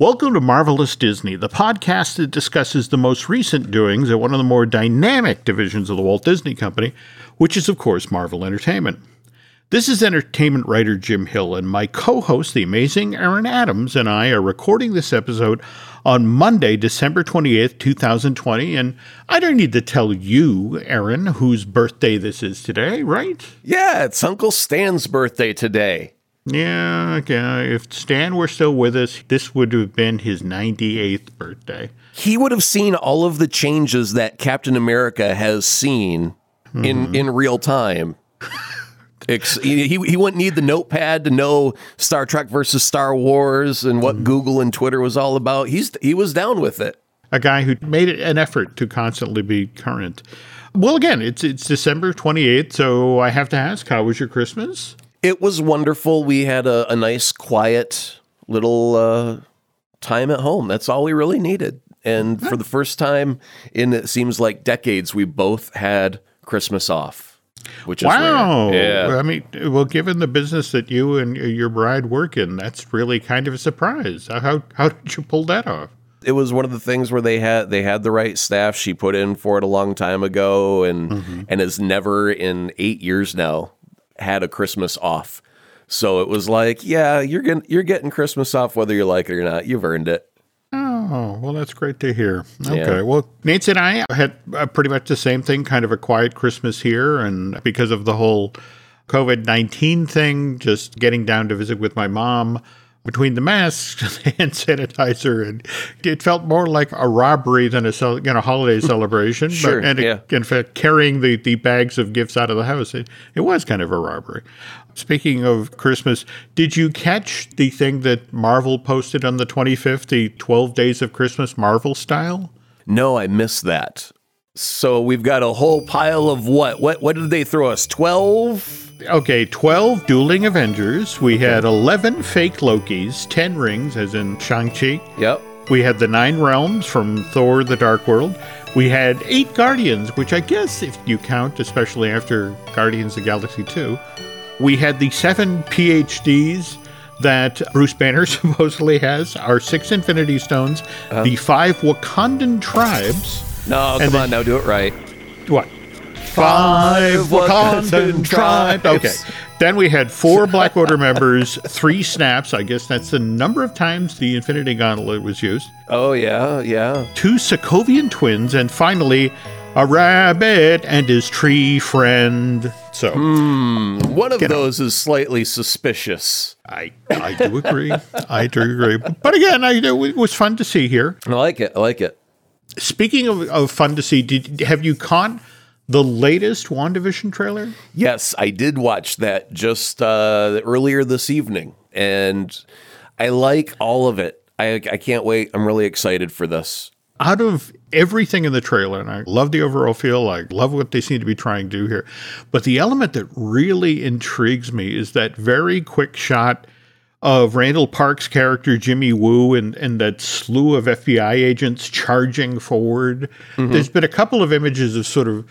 Welcome to Marvelous Disney, the podcast that discusses the most recent doings at one of the more dynamic divisions of the Walt Disney Company, which is, of course, Marvel Entertainment. This is entertainment writer Jim Hill, and my co host, the amazing Aaron Adams, and I are recording this episode on Monday, December 28th, 2020. And I don't need to tell you, Aaron, whose birthday this is today, right? Yeah, it's Uncle Stan's birthday today. Yeah, yeah. If Stan were still with us, this would have been his 98th birthday. He would have seen all of the changes that Captain America has seen mm-hmm. in in real time. he, he wouldn't need the notepad to know Star Trek versus Star Wars and what mm-hmm. Google and Twitter was all about. He's he was down with it. A guy who made it an effort to constantly be current. Well, again, it's it's December 28th, so I have to ask, how was your Christmas? It was wonderful. We had a, a nice, quiet little uh, time at home. That's all we really needed. And for the first time in it seems like decades, we both had Christmas off. Which wow. Yeah. I mean, well, given the business that you and your bride work in, that's really kind of a surprise. How how did you pull that off? It was one of the things where they had they had the right staff. She put in for it a long time ago, and mm-hmm. and has never in eight years now had a Christmas off. So it was like, yeah, you're getting you're getting Christmas off whether you like it or not. You've earned it. Oh, well, that's great to hear. Okay. Yeah. Well, Nate and I had uh, pretty much the same thing, kind of a quiet Christmas here. And because of the whole COVID 19 thing, just getting down to visit with my mom between the masks, hand sanitizer, and it felt more like a robbery than a you know holiday celebration. sure, but, and yeah. it, in fact, carrying the, the bags of gifts out of the house, it, it was kind of a robbery. Speaking of Christmas, did you catch the thing that Marvel posted on the 25th, the 12 Days of Christmas Marvel style? No, I missed that. So we've got a whole pile of what? What what did they throw us? 12? Okay, 12 dueling Avengers. We had 11 fake Lokis, 10 rings, as in Shang-Chi. Yep. We had the Nine Realms from Thor the Dark World. We had eight Guardians, which I guess, if you count, especially after Guardians of Galaxy 2. We had the seven PhDs that Bruce Banner supposedly has, our six Infinity Stones, uh-huh. the five Wakandan tribes. No, come on, now do it right. What? Five Wakandan tribes. Okay. Then we had four Black Order members, three snaps. I guess that's the number of times the Infinity Gauntlet was used. Oh, yeah, yeah. Two Sokovian twins, and finally, a rabbit and his tree friend. So, hmm, one of those is slightly suspicious. I I do agree. I do agree. But again, I, it was fun to see here. I like it. I like it. Speaking of, of fun to see, did have you caught the latest WandaVision trailer? Yes, I did watch that just uh, earlier this evening, and I like all of it. I, I can't wait. I'm really excited for this. Out of everything in the trailer, and I love the overall feel, I love what they seem to be trying to do here. But the element that really intrigues me is that very quick shot of Randall Park's character Jimmy Woo and, and that slew of FBI agents charging forward. Mm-hmm. There's been a couple of images of sort of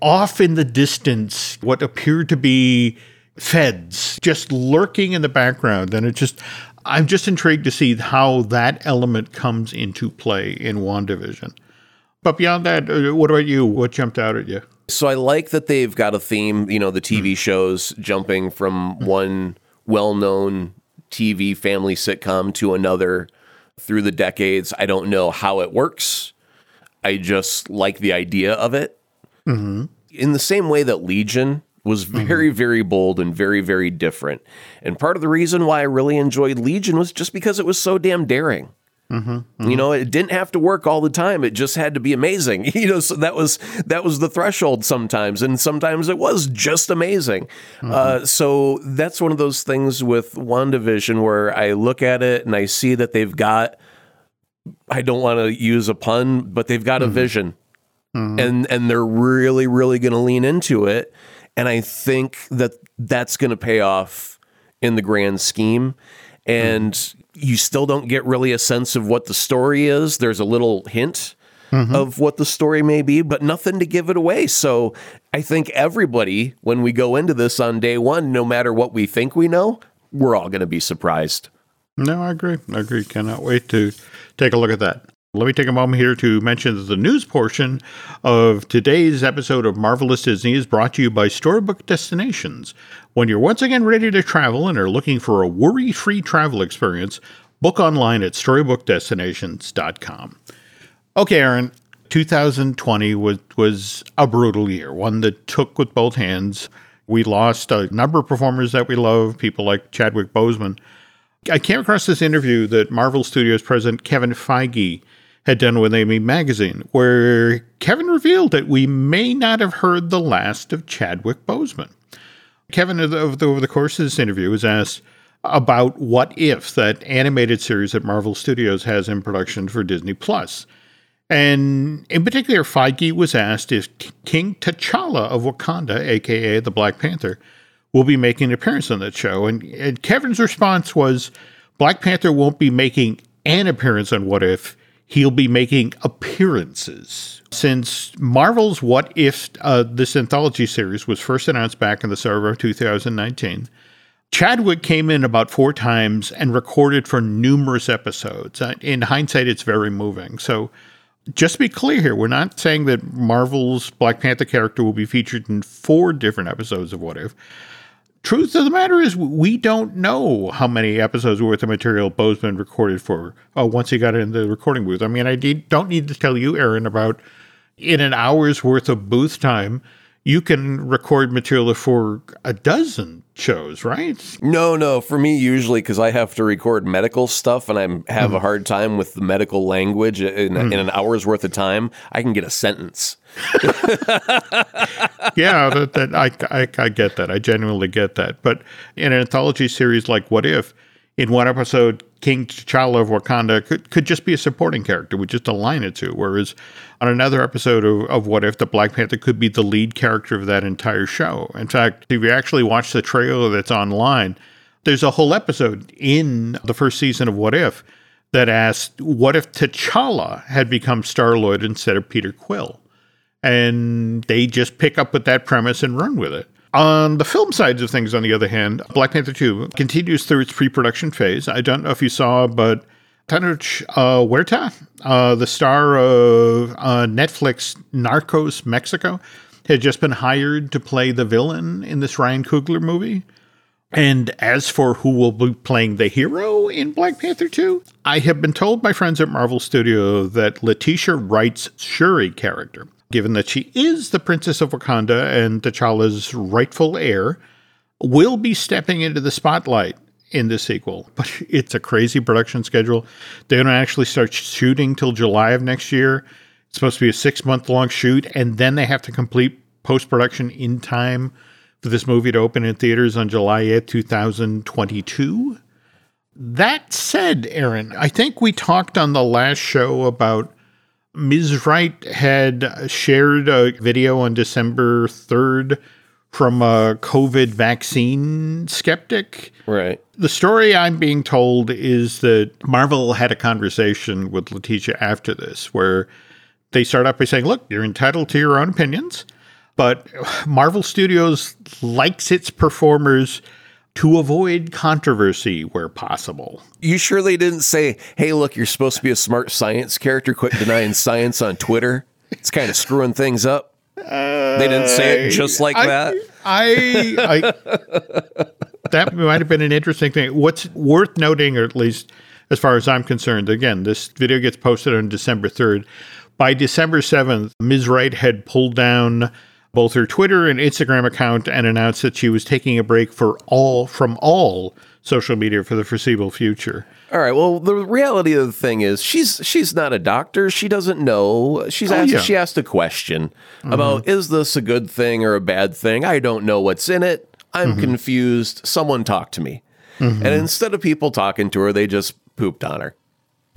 off in the distance what appeared to be feds just lurking in the background. And it just, I'm just intrigued to see how that element comes into play in WandaVision. But beyond that, uh, what about you? What jumped out at you? So I like that they've got a theme, you know, the TV mm. shows jumping from mm. one well known TV family sitcom to another through the decades. I don't know how it works. I just like the idea of it. Mm-hmm. In the same way that Legion was mm-hmm. very, mm-hmm. very bold and very, very different. And part of the reason why I really enjoyed Legion was just because it was so damn daring. Mm-hmm, mm-hmm. You know, it didn't have to work all the time. It just had to be amazing. You know, so that was that was the threshold sometimes, and sometimes it was just amazing. Mm-hmm. Uh, so that's one of those things with WandaVision where I look at it and I see that they've got. I don't want to use a pun, but they've got a mm-hmm. vision mm-hmm. and and they're really really going to lean into it and i think that that's going to pay off in the grand scheme and mm-hmm. you still don't get really a sense of what the story is there's a little hint mm-hmm. of what the story may be but nothing to give it away so i think everybody when we go into this on day 1 no matter what we think we know we're all going to be surprised No, I agree. I agree. Cannot wait to take a look at that. Let me take a moment here to mention that the news portion of today's episode of Marvelous Disney is brought to you by Storybook Destinations. When you're once again ready to travel and are looking for a worry free travel experience, book online at storybookdestinations.com. Okay, Aaron, 2020 was, was a brutal year, one that took with both hands. We lost a number of performers that we love, people like Chadwick Boseman. I came across this interview that Marvel Studios president Kevin Feige had done with Amy Magazine, where Kevin revealed that we may not have heard the last of Chadwick Boseman. Kevin, over the course of this interview, was asked about What If, that animated series that Marvel Studios has in production for Disney Plus. And in particular, Feige was asked if King T'Challa of Wakanda, aka the Black Panther, will be making an appearance on that show. And, and Kevin's response was Black Panther won't be making an appearance on What If, he'll be making appearances. Since Marvel's What If, uh, this anthology series, was first announced back in the summer of 2019, Chadwick came in about four times and recorded for numerous episodes. Uh, in hindsight, it's very moving. So, just to be clear here, we're not saying that Marvel's Black Panther character will be featured in four different episodes of What If truth of the matter is, we don't know how many episodes worth of material Boseman recorded for uh, once he got in the recording booth. I mean, I don't need to tell you, Aaron, about in an hour's worth of booth time, you can record material for a dozen shows, right? No, no. For me, usually because I have to record medical stuff and I have mm. a hard time with the medical language in, mm. in, an hour's worth of time, I can get a sentence. yeah, that, that I, I, I get that. I genuinely get that. But in an anthology series like What If, in one episode, King T'Challa of Wakanda could, could just be a supporting character with just a line or two. Whereas on another episode of, of What If, the Black Panther could be the lead character of that entire show. In fact, if you actually watch the trailer that's online, there's a whole episode in the first season of What If that asked, What if T'Challa had become Star Lord instead of Peter Quill? And they just pick up with that premise and run with it. On the film sides of things, on the other hand, Black Panther 2 continues through its pre production phase. I don't know if you saw, but Tenoch uh, Huerta, uh, the star of uh, Netflix Narcos Mexico, had just been hired to play the villain in this Ryan Coogler movie. And as for who will be playing the hero in Black Panther 2, I have been told by friends at Marvel Studio that Letitia Wright's Shuri character given that she is the Princess of Wakanda and T'Challa's rightful heir, will be stepping into the spotlight in the sequel. But it's a crazy production schedule. They don't actually start shooting till July of next year. It's supposed to be a six month long shoot, and then they have to complete post production in time for this movie to open in theaters on July 8th, 2022. That said, Aaron, I think we talked on the last show about Ms. Wright had shared a video on December 3rd from a COVID vaccine skeptic. Right. The story I'm being told is that Marvel had a conversation with Letitia after this where they start out by saying, look, you're entitled to your own opinions, but Marvel Studios likes its performers to avoid controversy where possible. You surely didn't say, hey, look, you're supposed to be a smart science character. Quit denying science on Twitter. It's kind of screwing things up. Uh, they didn't say it just like I, that. I, I that might have been an interesting thing. What's worth noting, or at least as far as I'm concerned, again, this video gets posted on December 3rd. By December 7th, Ms. Wright had pulled down both her Twitter and Instagram account and announced that she was taking a break for all from all social media for the foreseeable future. All right. Well, the reality of the thing is, she's she's not a doctor. She doesn't know. She's oh, asked. Yeah. She asked a question mm-hmm. about is this a good thing or a bad thing? I don't know what's in it. I'm mm-hmm. confused. Someone talk to me. Mm-hmm. And instead of people talking to her, they just pooped on her.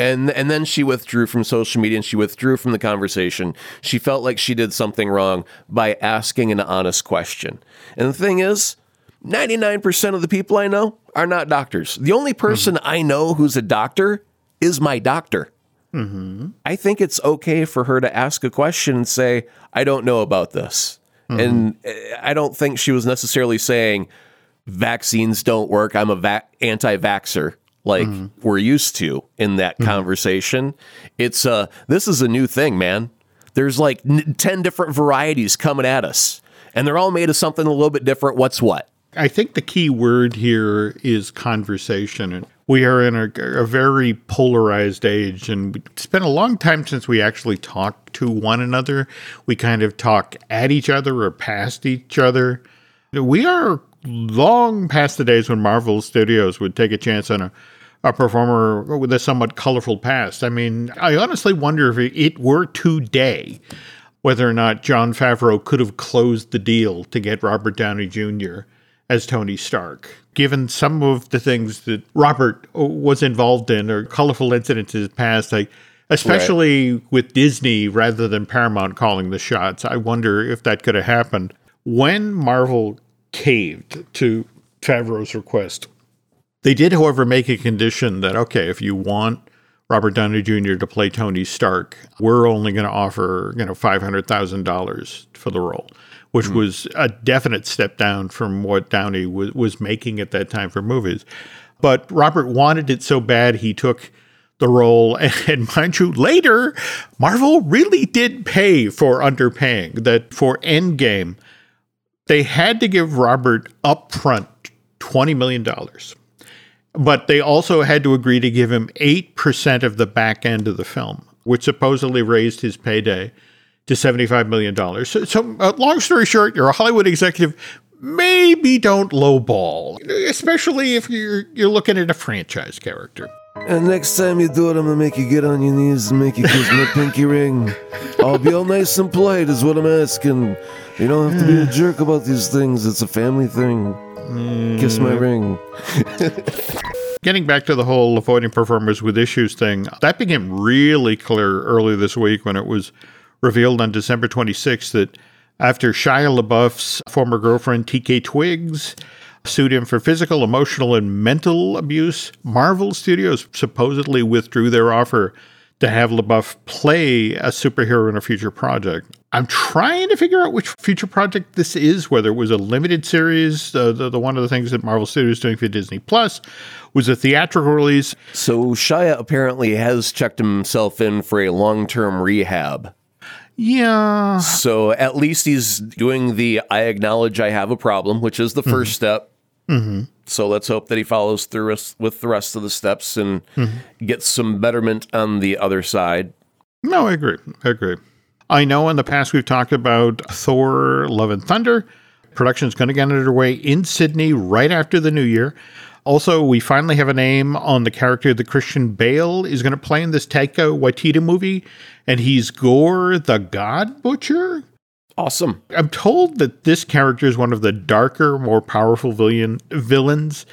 And and then she withdrew from social media and she withdrew from the conversation. She felt like she did something wrong by asking an honest question. And the thing is, 99% of the people I know are not doctors. The only person mm-hmm. I know who's a doctor is my doctor. Mm-hmm. I think it's okay for her to ask a question and say, I don't know about this. Mm-hmm. And eh, I don't think she was necessarily saying, vaccines don't work. I'm a va- anti vaxxer. Like we're used to in that conversation. It's uh this is a new thing, man. There's like n- 10 different varieties coming at us and they're all made of something a little bit different. What's what? I think the key word here is conversation. And we are in a, a very polarized age, and it's been a long time since we actually talk to one another. We kind of talk at each other or past each other. We are long past the days when Marvel Studios would take a chance on a, a performer with a somewhat colorful past. I mean, I honestly wonder if it were today whether or not Jon Favreau could have closed the deal to get Robert Downey Jr. as Tony Stark. Given some of the things that Robert uh, was involved in or colorful incidents in his past, like especially right. with Disney rather than Paramount calling the shots, I wonder if that could have happened. When Marvel caved to Favreau's request, they did, however, make a condition that, okay, if you want Robert Downey Jr. to play Tony Stark, we're only going to offer, you know, $500,000 for the role, which mm-hmm. was a definite step down from what Downey was, was making at that time for movies. But Robert wanted it so bad, he took the role. And mind you, later, Marvel really did pay for underpaying. That for Endgame, they had to give Robert upfront $20 million but they also had to agree to give him 8% of the back end of the film, which supposedly raised his payday to $75 million. So, so uh, long story short, you're a Hollywood executive. Maybe don't lowball, especially if you're you're looking at a franchise character. And next time you do it, I'm gonna make you get on your knees and make you kiss my pinky ring. I'll be all nice and polite, is what I'm asking. You don't have to be a jerk about these things. It's a family thing. Kiss my mm. ring. Getting back to the whole avoiding performers with issues thing, that became really clear early this week when it was revealed on December 26th that after Shia LaBeouf's former girlfriend, FKA Twigs, sued him for physical, emotional, and mental abuse, Marvel Studios supposedly withdrew their offer to have LaBeouf play a superhero in a future project. I'm trying to figure out which future project this is, whether it was a limited series, uh, the, the one of the things that Marvel Studios is doing for Disney Plus, was a theatrical release. So Shia apparently has checked himself in for a long term rehab. Yeah. So at least he's doing the I acknowledge I have a problem, which is the 1st mm-hmm. step. Mm-hmm. So let's hope that he follows through with the rest of the steps and mm-hmm. gets some betterment on the other side. No, I agree. I agree. I know in the past we've talked about Thor Love and Thunder. Production is going to get underway in Sydney right after the new year. Also, we finally have a name on the character that Christian Bale is going to play in this Taika Waititi movie, and he's Gorr the God Butcher. Awesome. I'm told that this character is one of the darker, more powerful villain, villains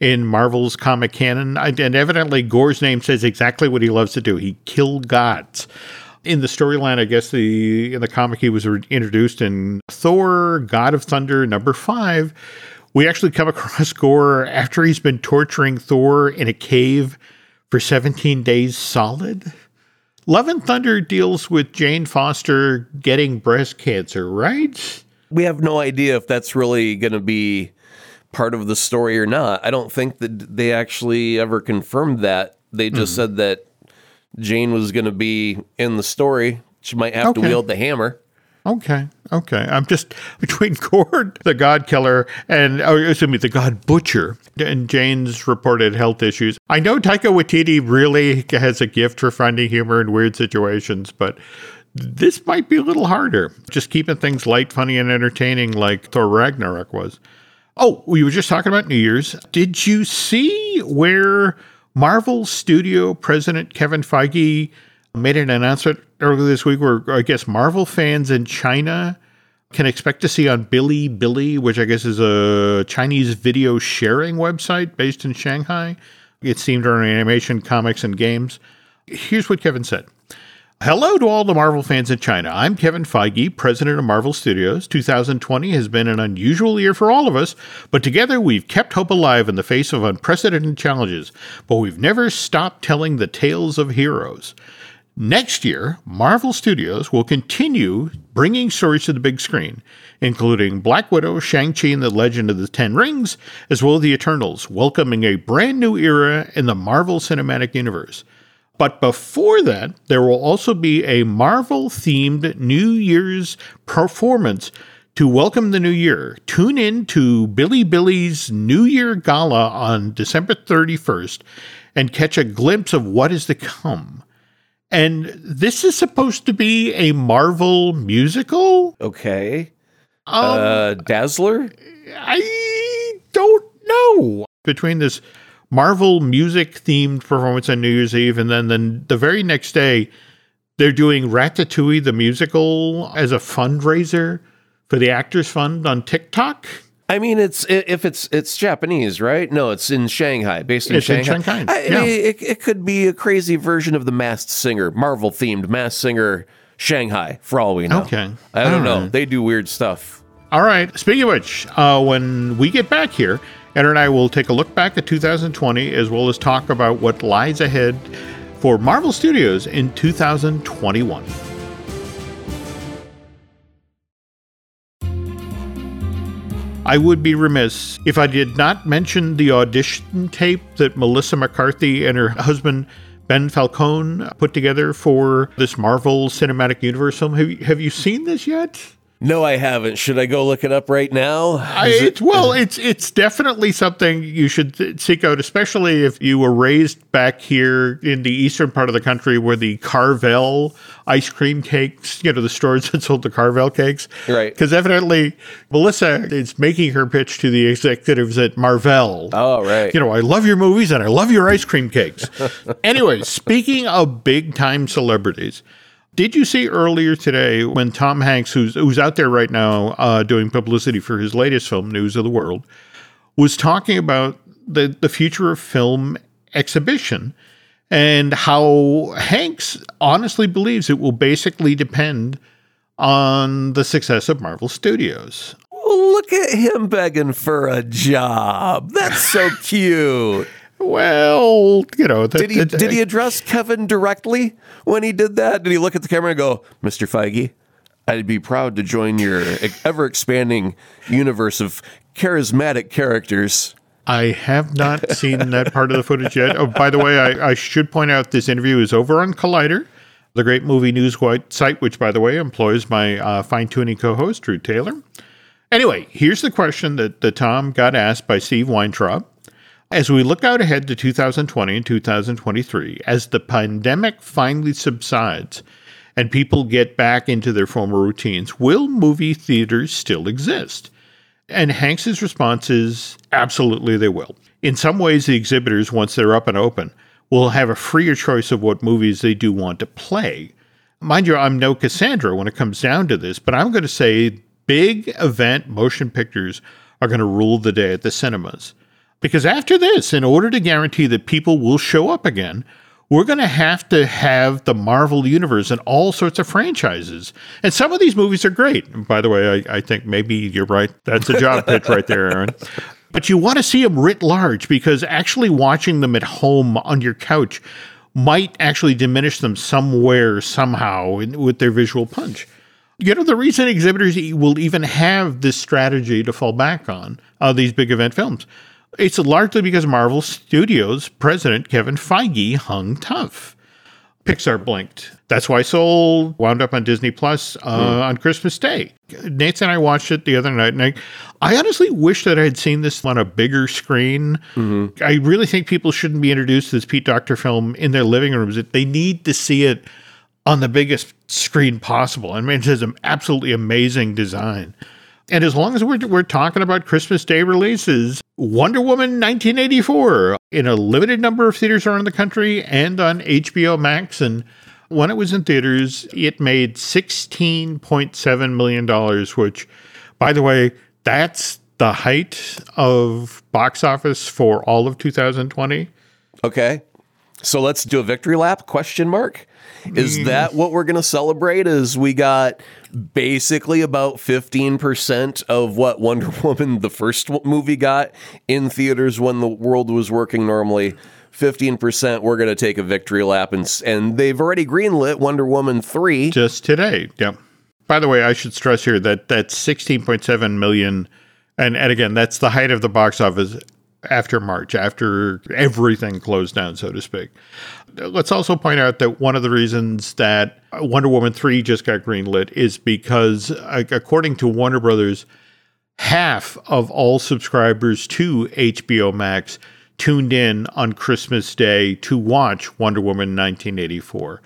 in Marvel's comic canon. And evidently, Gorr's name says exactly what he loves to do. He killed gods. In the storyline, I guess the in the comic he was introduced in Thor: God of Thunder number five. We actually come across Gore after he's been torturing Thor in a cave for 17 days solid. Love and Thunder deals with Jane Foster getting breast cancer, right? We have no idea if that's really going to be part of the story or not. I don't think that they actually ever confirmed that. They just mm. said that Jane was going to be in the story. She might have okay. to wield the hammer. Okay, okay. I'm just between Cord, the God Killer, and oh, excuse me, the God Butcher, and Jane's reported health issues. I know Taika Waititi really has a gift for finding humor in weird situations, but this might be a little harder. Just keeping things light, funny, and entertaining, like Thor Ragnarok was. Oh, we were just talking about New Year's. Did you see where Marvel Studio President Kevin Feige made an announcement earlier this week where I guess Marvel fans in China can expect to see on Bilibili, which I guess is a Chinese video sharing website based in Shanghai. It's themed on animation, comics, and games. Here's what Kevin said. Hello to all the Marvel fans in China. I'm Kevin Feige, president of Marvel Studios. 2020 has been an unusual year for all of us, but together we've kept hope alive in the face of unprecedented challenges. But we've never stopped telling the tales of heroes. Next year, Marvel Studios will continue bringing stories to the big screen, including Black Widow, Shang-Chi and the Legend of the Ten Rings, as well as the Eternals, welcoming a brand new era in the Marvel Cinematic Universe. But before that, there will also be a Marvel themed New Year's performance to welcome the new year. Tune in to Bilibili's New Year Gala on December 31st and catch a glimpse of what is to come. And this is supposed to be a Marvel musical? Okay. Um, uh, Dazzler? I don't know. Between this Marvel music themed performance on New Year's Eve and then the, the very next day, they're doing Ratatouille the musical as a fundraiser for the Actors Fund on TikTok. I mean, it's if it's it's Japanese, right? No, it's in Shanghai, based in It's in Shanghai. Shanghai, I, I yeah. it, it could be a crazy version of the Masked Singer, Marvel themed Masked Singer Shanghai, for all we know. Okay. I don't All know. right. They do weird stuff. All right. Speaking of which, uh, when we get back here, Ed and I will take a look back at 2020 as well as talk about what lies ahead for Marvel Studios in 2021. I would be remiss if I did not mention the audition tape that Melissa McCarthy and her husband Ben Falcone put together for this Marvel Cinematic Universe film. Have you, have you seen this yet? No, I haven't. Should I go look it up right now? I, it's, well, it's it's definitely something you should seek out, especially if you were raised back here in the eastern part of the country where the Carvel ice cream cakes, you know, the stores that sold the Carvel cakes. Right. Because evidently Melissa is making her pitch to the executives at Marvel. Oh, right. You know, I love your movies and I love your ice cream cakes. anyway, speaking of big time celebrities, did you see earlier today when Tom Hanks, who's who's out there right now uh, doing publicity for his latest film, News of the World, was talking about the the future of film exhibition and how Hanks honestly believes it will basically depend on the success of Marvel Studios. Well, look at him begging for a job. That's so cute. Well, you know, that, Did he that- did he address Kevin directly when he did that? Did he look at the camera and go, "Mr. Feige, I'd be proud to join your ever expanding universe of charismatic characters." I have not seen that part of the footage yet. Oh, by the way, I, I should point out this interview is over on Collider, the great movie news site, which, by the way, employs my uh, fine tuning co host, Drew Taylor. Anyway, here's the question that, that Tom got asked by Steve Weintraub. As we look out ahead to 2020 and 2023, as the pandemic finally subsides and people get back into their former routines, will movie theaters still exist? And Hanks's response is absolutely they will. In some ways, the exhibitors, once they're up and open, will have a freer choice of what movies they do want to play. Mind you, I'm no Cassandra when it comes down to this, but I'm going to say big event motion pictures are going to rule the day at the cinemas. Because after this, in order to guarantee that people will show up again, we're going to have to have the Marvel Universe and all sorts of franchises. And some of these movies are great. And by the way, I, I think maybe you're right. That's a job pitch right there, Aaron. But you want to see them writ large because actually watching them at home on your couch might actually diminish them somewhere, somehow, in, with their visual punch. You know, the reason exhibitors will even have this strategy to fall back on uh, these big event films, it's largely because Marvel Studios president Kevin Feige hung tough. Pixar blinked. That's why Soul wound up on Disney Plus uh, on Christmas Day. Nancy and I watched it the other night, and I, I honestly wish that I had seen this on a bigger screen. I really think people shouldn't be introduced to this Pete Docter film in their living rooms. They need to see it on the biggest screen possible. I mean, it has an absolutely amazing design. And as long as we're, we're talking about Christmas Day releases, Wonder Woman 1984 in a limited number of theaters around the country and on HBO Max. And when it was in theaters, it made $16.7 million, which, by the way, that's the height of box office for all of 2020. Okay. So let's do a victory lap question mark. Is mm. that what we're going to celebrate is we got basically about 15% of what Wonder Woman the first movie got in theaters when the world was working normally. 15%, we're going to take a victory lap. And, and they've already greenlit Wonder Woman 3. just today. Yep. By the way, I should stress here that that's 16.7 million, and and again, that's the height of the box office after March, after everything closed down, so to speak. Let's also point out that one of the reasons that Wonder Woman 3 just got greenlit is because, according to Warner Brothers, half of all subscribers to HBO Max tuned in on Christmas Day to watch Wonder Woman 1984.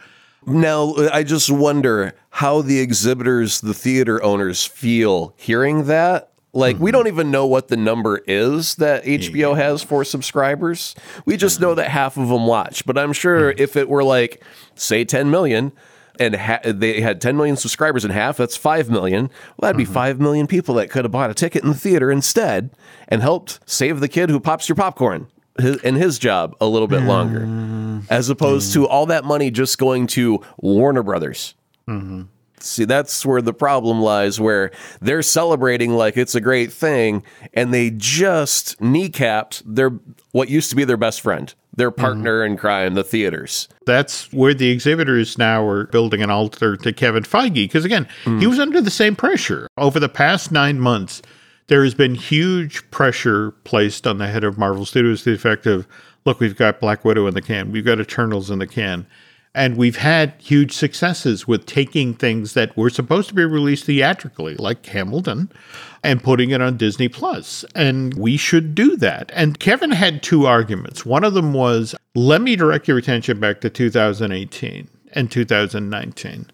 Now, I just wonder how the exhibitors, the theater owners feel hearing that. Like, we hmm. don't even know what the number is that HBO has for subscribers. We just know mm-hmm. that half of them watch. But I'm sure mm-hmm. if it were like, say, 10 million, and ha- they had 10 million subscribers in half, that's 5 million. Well, that'd be mm-hmm. 5 million people that could have bought a ticket in the theater instead and helped save the kid who pops your popcorn his, and his job a little bit longer, mm. as opposed to mm. all that money just going to Warner Brothers. See, that's where the problem lies, where they're celebrating like it's a great thing, and they just kneecapped their what used to be their best friend, their mm-hmm. partner in crime, the theaters. that's where the exhibitors now are building an altar to Kevin Feige. Because again, he mm. was under the same pressure. Over the past nine months, there has been huge pressure placed on the head of Marvel Studios to the effect of look, we've got Black Widow in the can, we've got Eternals in the can. And we've had huge successes with taking things that were supposed to be released theatrically, like Hamilton, and putting it on Disney Plus. And we should do that. And Kevin had two arguments. One of them was let me direct your attention back to 2018 and 2019,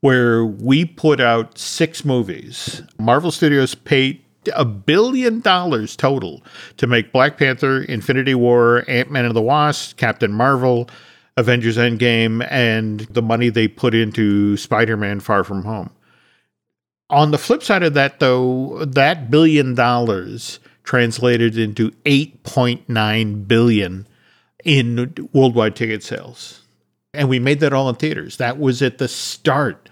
where we put out six movies. Marvel Studios paid a billion dollars total to make Black Panther, Infinity War, Ant Man and the Wasp, Captain Marvel, Avengers Endgame, and the money they put into Spider Man Far From Home. On the flip side of that, though, that billion dollars translated into 8.9 billion in worldwide ticket sales. And we made that all in theaters. That was at the start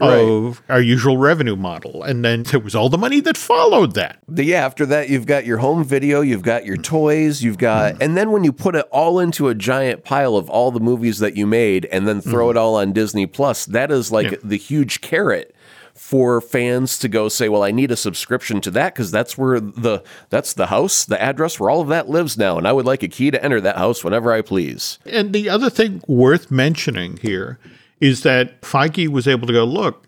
of our usual revenue model. And then there was all the money that followed that. Yeah, after that, you've got your home video, you've got your toys, you've got, hmm. and then when you put it all into a giant pile of all the movies that you made and then throw hmm. it all on Disney Plus, that is like the huge carrot for fans to go say, well, I need a subscription to that because that's where the that's the house, the address where all of that lives now, and I would like a key to enter that house whenever I please. And the other thing worth mentioning here is that Feige was able to go, look,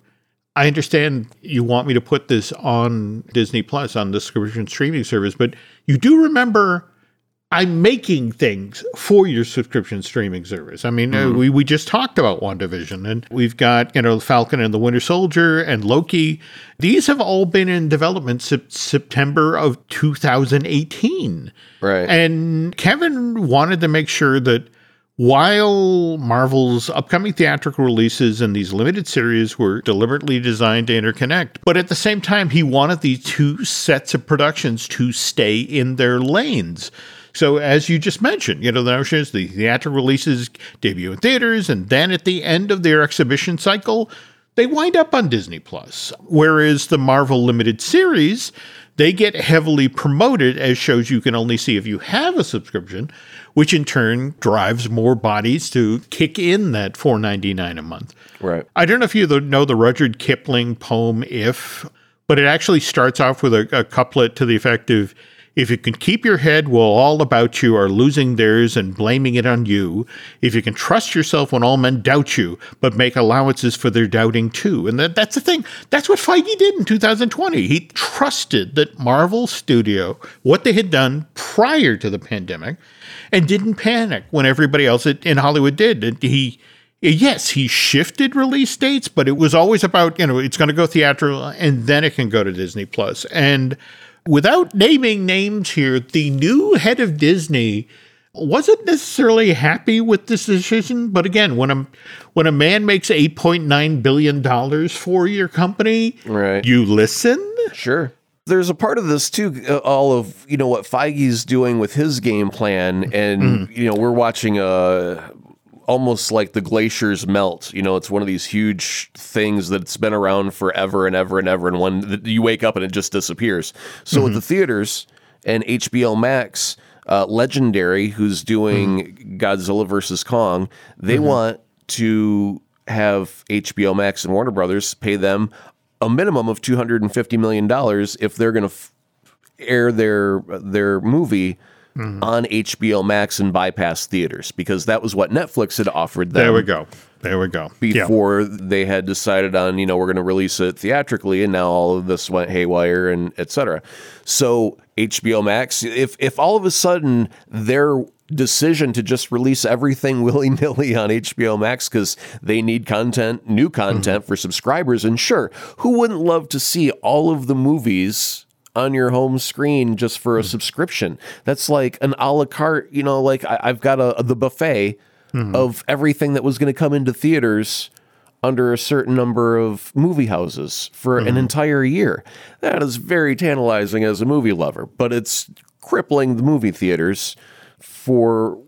I understand you want me to put this on Disney Plus on the subscription streaming service, but you do remember I'm making things for your subscription streaming service. I mean, uh, we, we just talked about WandaVision and we've got, you know, Falcon and the Winter Soldier and Loki. These have all been in development sep- September of 2018. Right. And Kevin wanted to make sure that while Marvel's upcoming theatrical releases and these limited series were deliberately designed to interconnect, but at the same time, he wanted these two sets of productions to stay in their lanes. So, as you just mentioned, you know, the notion is the theatrical releases debut in theaters, and then at the end of their exhibition cycle, they wind up on Disney Plus. Whereas the Marvel limited series, they get heavily promoted as shows you can only see if you have a subscription, which in turn drives more bodies to kick in that $4.99 a month. Right. I don't know if you know the Rudyard Kipling poem "If," but it actually starts off with a, a couplet to the effect of if you can keep your head while all about you are losing theirs and blaming it on you, if you can trust yourself when all men doubt you, but make allowances for their doubting too. And that, that's the thing. That's what Feige did in 2020. He trusted that Marvel Studio, what they had done prior to the pandemic, and didn't panic when everybody else in Hollywood did. And he Yes, he shifted release dates, but it was always about, you know, it's going to go theatrical and then it can go to Disney Plus. And without naming names here, the new head of Disney wasn't necessarily happy with this decision. But again, when a when a man makes eight point nine billion dollars for your company, Right. you listen. Sure. There's a part of this too, uh, all of you know what Feige's doing with his game plan, and you know we're watching a almost like the glaciers melt. You know, it's one of these huge things that's been around forever and ever and ever, and when you wake up and it just disappears. So with mm-hmm. the theaters and HBO Max, uh, Legendary, who's doing mm-hmm. Godzilla versus Kong, they mm-hmm. want to have HBO Max and Warner Brothers pay them a minimum of two hundred and fifty million dollars if they're going to f- air their their movie Mm-hmm. on HBO Max and bypass theaters because that was what Netflix had offered them There we go. There we go. Yeah. before they had decided on you know we're going to release it theatrically and now all of this went haywire and etc so hbo max if if all of a sudden their decision to just release everything willy-nilly on hbo max because they need content new content mm-hmm. for subscribers and sure who wouldn't love to see all of the movies on your home screen just for a hmm. subscription that's like an a la carte you know like I, i've got a the buffet hmm. of everything that was going to come into theaters under a certain number of movie houses for an hmm. entire year. That is very tantalizing as a movie lover, but it's crippling the movie theaters for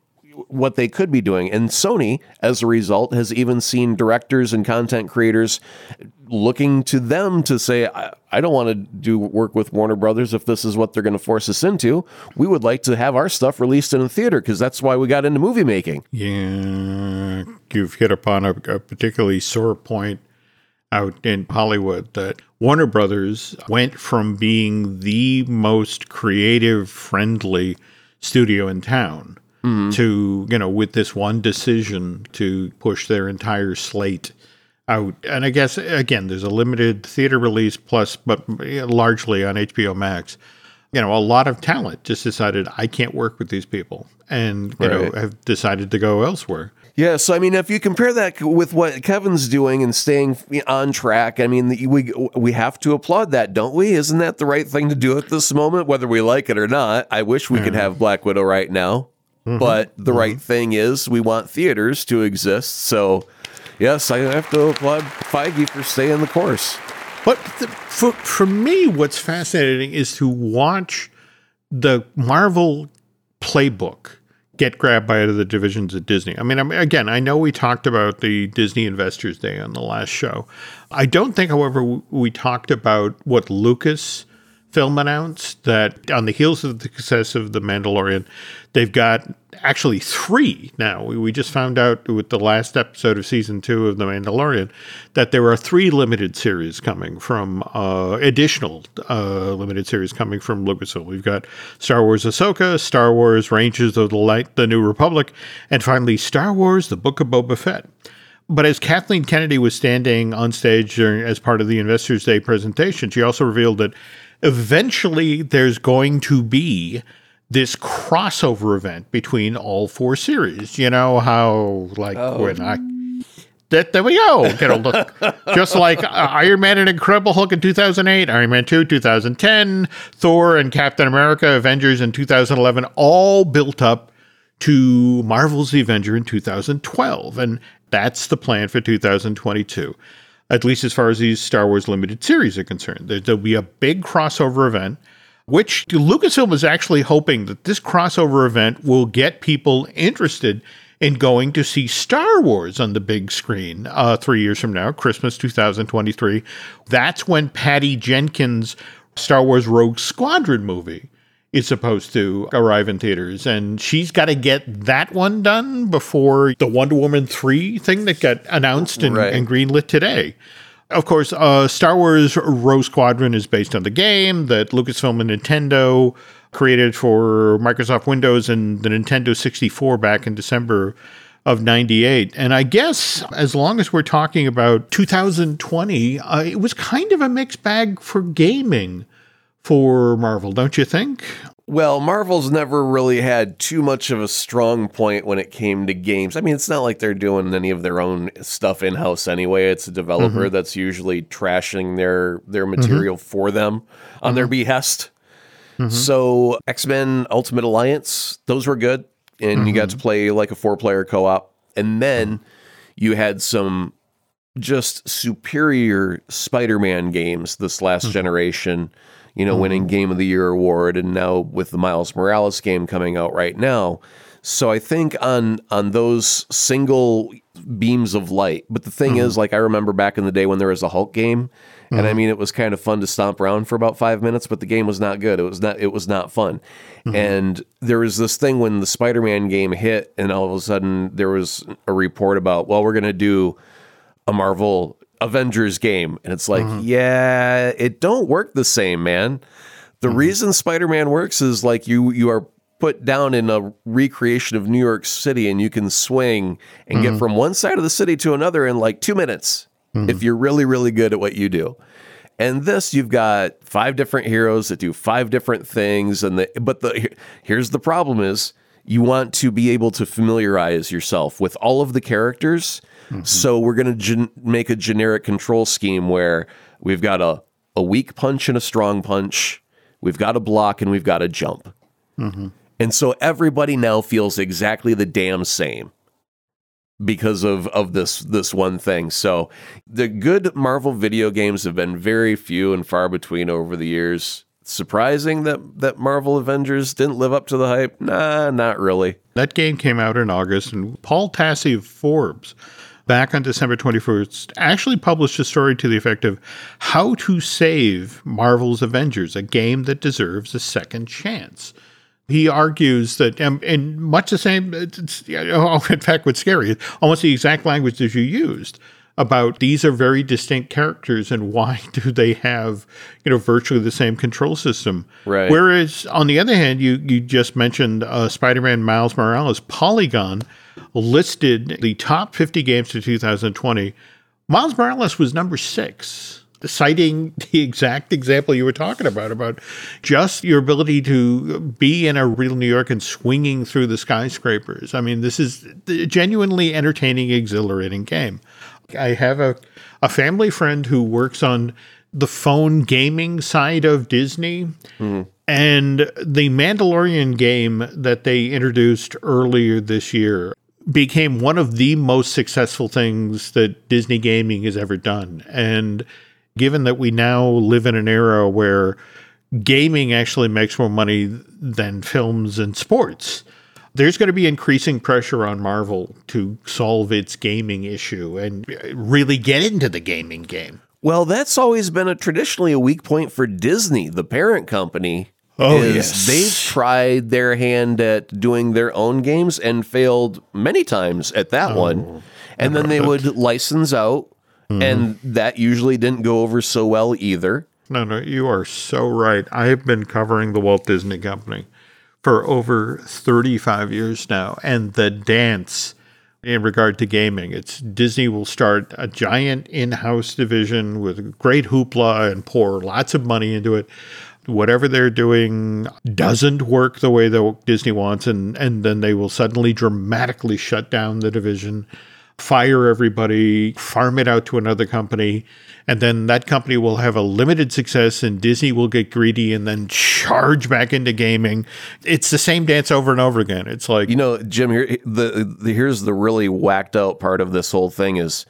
what they could be doing. And Sony, as a result, has even seen directors and content creators looking to them to say, I, I don't want to do work with Warner Brothers if this is what they're going to force us into. We would like to have our stuff released in a theater because that's why we got into movie making. Yeah, you've hit upon a, a particularly sore point out in Hollywood that Warner Brothers went from being the most creative, friendly studio in town mm-hmm. to, you know, with this one decision to push their entire slate out. And I guess, again, there's a limited theater release plus, but largely on HBO Max. You know, a lot of talent just decided, I can't work with these people and, you Right. know, have decided to go elsewhere. Yeah, so I mean, if you compare that with what Kevin's doing and staying on track, I mean, we we have to applaud that, don't we? Isn't that the right thing to do at this moment, whether we like it or not? I wish we could have Black Widow right now, mm-hmm. but the mm-hmm. right thing is we want theaters to exist. So, yes, I have to applaud Feige for staying the course. But the, for for me, what's fascinating is to watch the Marvel playbook get grabbed by other divisions at Disney. I mean, I mean, again, I know we talked about the Disney Investors Day on the last show. I don't think, however, we talked about what Lucas film announced that on the heels of the success of The Mandalorian, they've got actually three now. We, we just found out with the last episode of season two of The Mandalorian that there are three limited series coming from uh, additional uh, limited series coming from Lucasfilm. We've got Star Wars Ahsoka, Star Wars Rangers of the Light, The New Republic, and finally Star Wars The Book of Boba Fett. But as Kathleen Kennedy was standing on stage during, as part of the Investors Day presentation, she also revealed that eventually there's going to be this crossover event between all four series. You know how, like, when I. That, there we go. You know, look, just like uh, Iron Man and Incredible Hulk in 2008, Iron Man 2 2010, Thor and Captain America, Avengers in 2011, all built up to Marvel's The Avenger in 2012. And that's the plan for 2022, at least as far as these Star Wars limited series are concerned. There, there'll be a big crossover event, which Lucasfilm is actually hoping that this crossover event will get people interested in going to see Star Wars on the big screen uh, three years from now, Christmas 2023. That's when Patty Jenkins' Star Wars Rogue Squadron movie is supposed to arrive in theaters. And she's got to get that one done before the Wonder Woman 3 thing that got announced and, Right. and greenlit today. Of course, uh, Star Wars Rogue Squadron is based on the game that Lucasfilm and Nintendo created for Microsoft Windows and the Nintendo 64 back in December of 98. And I guess as long as we're talking about 2020, uh, it was kind of a mixed bag for gaming for Marvel, don't you think? Well, Marvel's never really had too much of a strong point when it came to games. I mean, it's not like they're doing any of their own stuff in house anyway. It's a developer mm-hmm. that's usually trashing their their material mm-hmm. for them on their mm-hmm. behest. So, X Men Ultimate Alliance, those were good, and you got to play like a four player co op, and then you had some just superior Spider-Man games this last generation, you know, winning mm-hmm. Game of the Year award and now with the Miles Morales game coming out right now. So I think on on those single beams of light. But the thing is, mm-hmm. like I remember back in the day when there was a Hulk game, and I mm-hmm. mean it was kind of fun to stomp around for about five minutes, but the game was not good. It was not it was not fun. And there was this thing when the Spider-Man game hit, and all of a sudden there was a report about, well, we're gonna do a Marvel Avengers game. And it's like, mm-hmm. yeah, it don't work the same, man. The mm-hmm. reason Spider-Man works is like you you are put down in a recreation of New York City and you can swing and get mm-hmm. from one side of the city to another in like 2 minutes if you're really really good at what you do. And this you've got five different heroes that do five different things and the but the here's the problem is you want to be able to familiarize yourself with all of the characters. Mm-hmm. So we're going to gen- make a generic control scheme where we've got a, a weak punch and a strong punch, we've got a block and we've got a jump. Mm-hmm. And so everybody now feels exactly the damn same because of of this this one thing. So the good Marvel video games have been very few and far between over the years. Surprising that that Marvel Avengers didn't live up to the hype? Nah, not really. That game came out in August, and Paul Tassi of Forbes, back on December 21st, actually published a story to the effect of How to Save Marvel's Avengers, a game that deserves a second chance. He argues that, um, in much the same, it's, oh, in fact, what's scary, almost the exact language that you used about these are very distinct characters and why do they have, you know, virtually the same control system. Right. Whereas on the other hand, you you just mentioned uh, Spider-Man Miles Morales. Polygon listed the top 50 games to 2020. Miles Morales was number six, citing the exact example you were talking about about just your ability to be in a real New York and swinging through the skyscrapers. I mean, this is a genuinely entertaining, exhilarating game. I have a, a family friend who works on the phone gaming side of Disney. Hmm. And the Mandalorian game that they introduced earlier this year became one of the most successful things that Disney gaming has ever done. And given that we now live in an era where gaming actually makes more money than films and sports, there's going to be increasing pressure on Marvel to solve its gaming issue and really get into the gaming game. Well, that's always been a traditionally a weak point for Disney, the parent company. Oh, is yes. They've tried their hand at doing their own games and failed many times at that Oh, one. And then they would license out, Mm-hmm. and that usually didn't go over so well either. No, no, you are so right. I have been covering the Walt Disney Company for over 35 years now. And the dance in regard to gaming, it's Disney will start a giant in house division with great hoopla and pour lots of money into it. Whatever they're doing doesn't work the way that Disney wants, and, and then they will suddenly dramatically shut down the division fire everybody, farm it out to another company, and then that company will have a limited success and Disney will get greedy and then charge back into gaming. It's the same dance over and over again. It's like You know, Jim, here the, the here's the really whacked out part of this whole thing is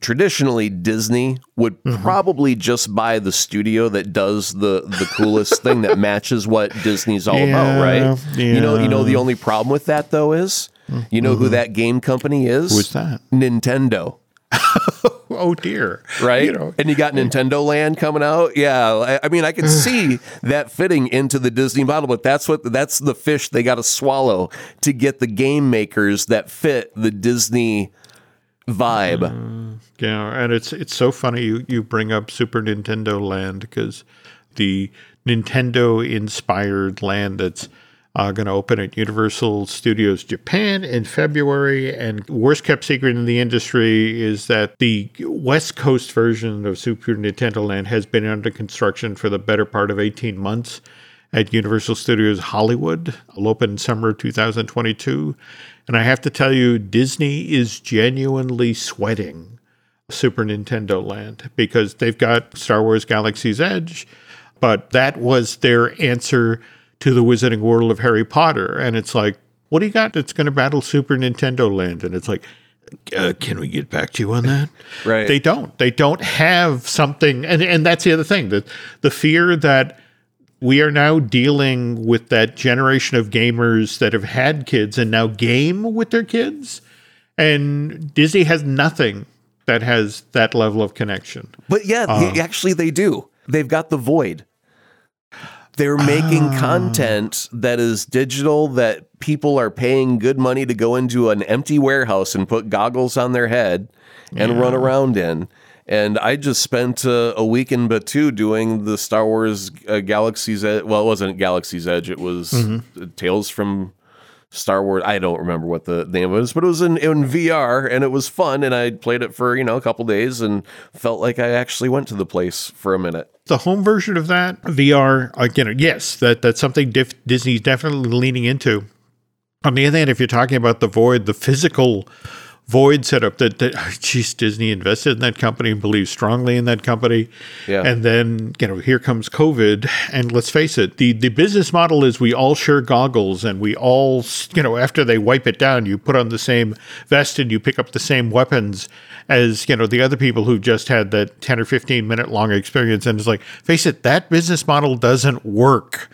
traditionally Disney would probably just buy the studio that does the the coolest thing that matches what Disney's all about, Yeah, right? You know, you know the only problem with that though is you know who mm-hmm. that game company is? Who's that? Nintendo. oh dear. Right, You know, and you got Nintendo Land coming out. Yeah, I, I mean, I can see that fitting into the Disney model, but that's what that's the fish they got to swallow to get the game makers that fit the Disney vibe. Mm-hmm. Yeah, and it's it's so funny you you bring up Super Nintendo Land because the Nintendo inspired land that's uh, going to open at Universal Studios Japan in February. And worst kept secret in the industry is that the West Coast version of Super Nintendo Land has been under construction for the better part of 18 months at Universal Studios Hollywood. It'll open summer of 2022. And I have to tell you, Disney is genuinely sweating Super Nintendo Land because they've got Star Wars Galaxy's Edge, but that was their answer to the Wizarding World of Harry Potter. And it's like, what do you got that's going to battle Super Nintendo Land? And it's like, uh, can we get back to you on that? Right. They don't. They don't have something, and and that's the other thing. That the fear that we are now dealing with that generation of gamers that have had kids and now game with their kids. And Disney has nothing that has that level of connection. But yeah, Uh. actually, they do. They've got the void. They're making Ah. content that is digital that people are paying good money to go into an empty warehouse and put goggles on their head and run around in. And I just spent uh, a week in Batuu doing the Star Wars uh, Galaxy's Edge. Well, it wasn't Galaxy's Edge. It was Mm-hmm. Tales from Star Wars. I don't remember what the name was, but it was in, in VR and it was fun. And I played it for, you know, a couple days and felt like I actually went to the place for a minute. the home version of that VR again yes that that's something diff- Disney's definitely leaning into on the other hand if you're talking about the void the physical void setup that that oh, geez Disney invested in that company and believes strongly in that company. Yeah. and then you know here comes COVID. And let's face it the the business model is we all share goggles and we all you know after they wipe it down you put on the same vest and you pick up the same weapons as you know the other people who just had that 10 or 15 minute long experience. And it's like face it that business model doesn't work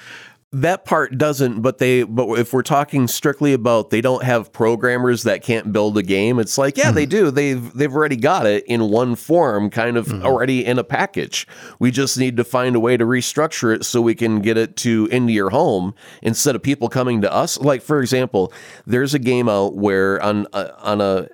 That part doesn't, but they, but if we're talking strictly about they don't have programmers that can't build a game, it's like, yeah, they mm-hmm. do. They've, they've already got it in one form, kind of mm-hmm. already in a package. We just need to find a way to restructure it so we can get it to into your home instead of people coming to us. Like, for example, there's a game out where on, uh, on a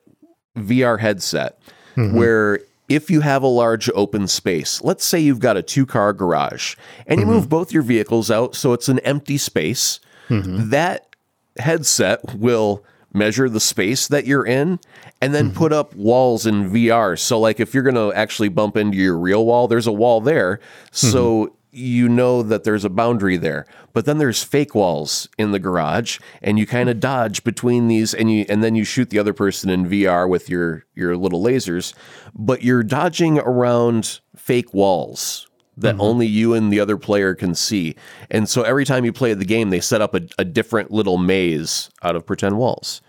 VR headset mm-hmm. where if you have a large open space, let's say you've got a two car garage and you mm-hmm. move both your vehicles out so it's an empty space, mm-hmm. that headset will measure the space that you're in and then mm-hmm. put up walls in VR. So, like, if you're going to actually bump into your real wall, there's a wall there. So, you know that there's a boundary there. But then there's fake walls in the garage and you kind of mm-hmm. dodge between these and you and then you shoot the other person in VR with your your little lasers, but you're dodging around fake walls that mm-hmm. only you and the other player can see. And so every time you play the game, they set up a, a different little maze out of pretend walls.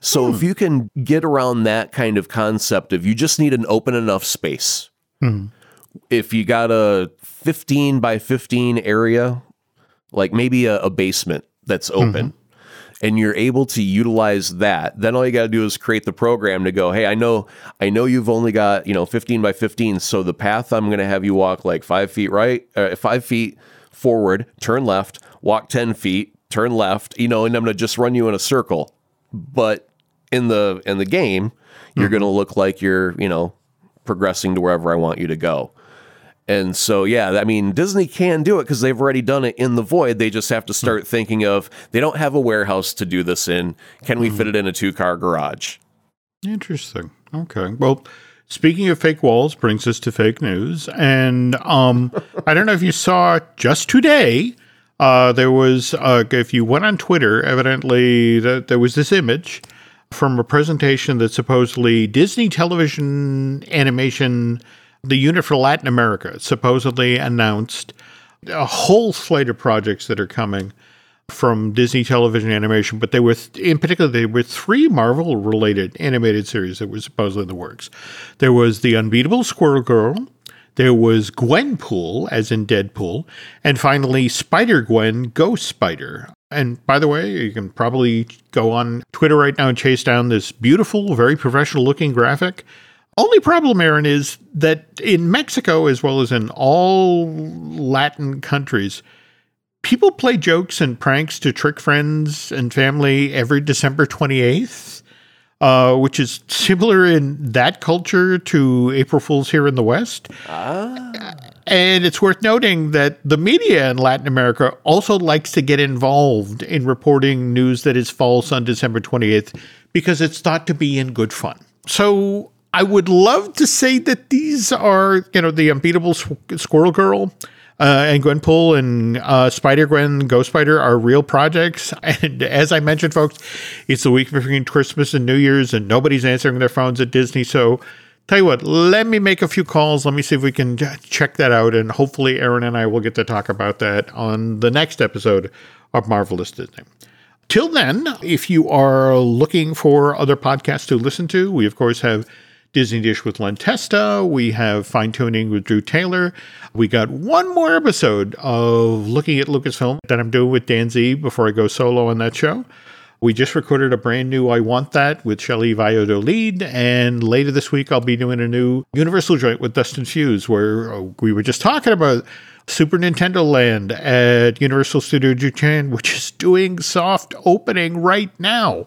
So if hmm. you can get around that kind of concept of you just need an open enough space. Hmm. If you got a 15 by 15 area, like maybe a, a basement that's open, and you're able to utilize that, then all you got to do is create the program to go, hey, I know, I know you've only got you know 15 by 15, so the path I'm going to have you walk like five feet right, uh, five feet forward, turn left, walk 10 feet, turn left, you know, and I'm going to just run you in a circle. But in the in the game, you're going to look like you're you know progressing to wherever I want you to go. And so, yeah, I mean, Disney can do it because they've already done it in the void. They just have to start thinking of they don't have a warehouse to do this in. Can we fit it in a two car garage? Interesting. Okay. Well, speaking of fake walls, brings us to fake news. And um, I don't know if you saw just today. Uh, there was, uh, if you went on Twitter, evidently that there was this image from a presentation that supposedly Disney Television Animation, the unit for Latin America, supposedly announced a whole slate of projects that are coming from Disney television animation, but they were, in particular, they were three Marvel related animated series that were supposedly in the works. There was The Unbeatable Squirrel Girl, there was Gwenpool, as in Deadpool, and finally Spider Gwen Ghost Spider. And by the way, you can probably go on Twitter right now and chase down this beautiful, very professional looking graphic. Only problem, Aaron, is that in Mexico, as well as in all Latin countries, people play jokes and pranks to trick friends and family every December 28th, uh, which is similar in that culture to April Fools here in the West. And it's worth noting that the media in Latin America also likes to get involved in reporting news that is false on December 28th because it's thought to be in good fun. So I would love to say that these are, you know, the unbeatable Squ- Squirrel Girl. Uh, and Gwenpool and uh, Spider Gwen, Ghost Spider are real projects. And as I mentioned, folks, it's the week between Christmas and New Year's, and nobody's answering their phones at Disney. So, tell you what, let me make a few calls. Let me see if we can check that out. And hopefully, Aaron and I will get to talk about that on the next episode of Marvelous Disney. Till then, if you are looking for other podcasts to listen to, we of course have Disney Dish with Len Testa. We have Fine Tuning with Drew Taylor. We got one more episode of Looking at Lucasfilm that I'm doing with Dan Z before I go solo on that show. We just recorded a brand new I Want That with Shelby Valladolid. And later this week, I'll be doing a new Universal joint with Dustin Fuse, where uh, we were just talking about Super Nintendo Land at Universal Studio Japan, which is doing soft opening right now.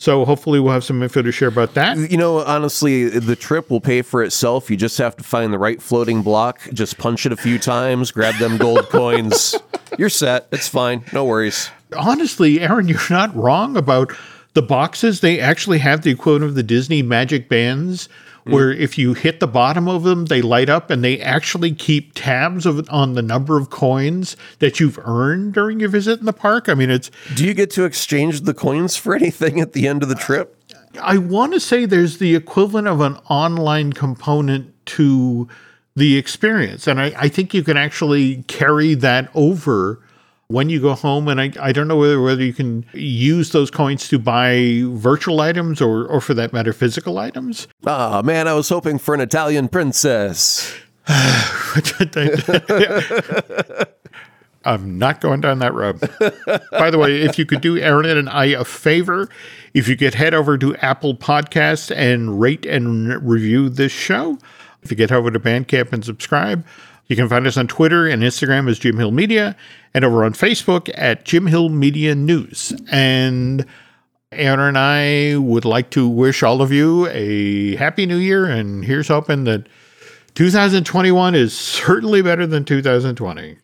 So hopefully we'll have some info to share about that. You know, honestly, the trip will pay for itself. You just have to find the right floating block, just punch it a few times, grab them gold coins. You're set. It's fine. No worries. Honestly, Aaron, you're not wrong about the boxes. They actually have the equivalent of the Disney Magic Bands Mm-hmm. where if you hit the bottom of them, they light up and they actually keep tabs of on the number of coins that you've earned during your visit in the park. I mean, it's Do you get to exchange the coins for anything at the end of the trip? I want to say there's the equivalent of an online component to the experience. And I, I think you can actually carry that over when you go home. And I, I don't know whether, whether you can use those coins to buy virtual items or, or for that matter, physical items. Ah, man, I was hoping for an Italian princess. I'm not going down that road. By the way, if you could do Aaron and I a favor, if you could head over to Apple Podcasts and rate and review this show, if you get over to Bandcamp and subscribe, you can find us on Twitter and Instagram as Jim Hill Media and over on Facebook at Jim Hill Media News. And Aaron and I would like to wish all of you a happy new year. And here's hoping that 2021 is certainly better than 2020.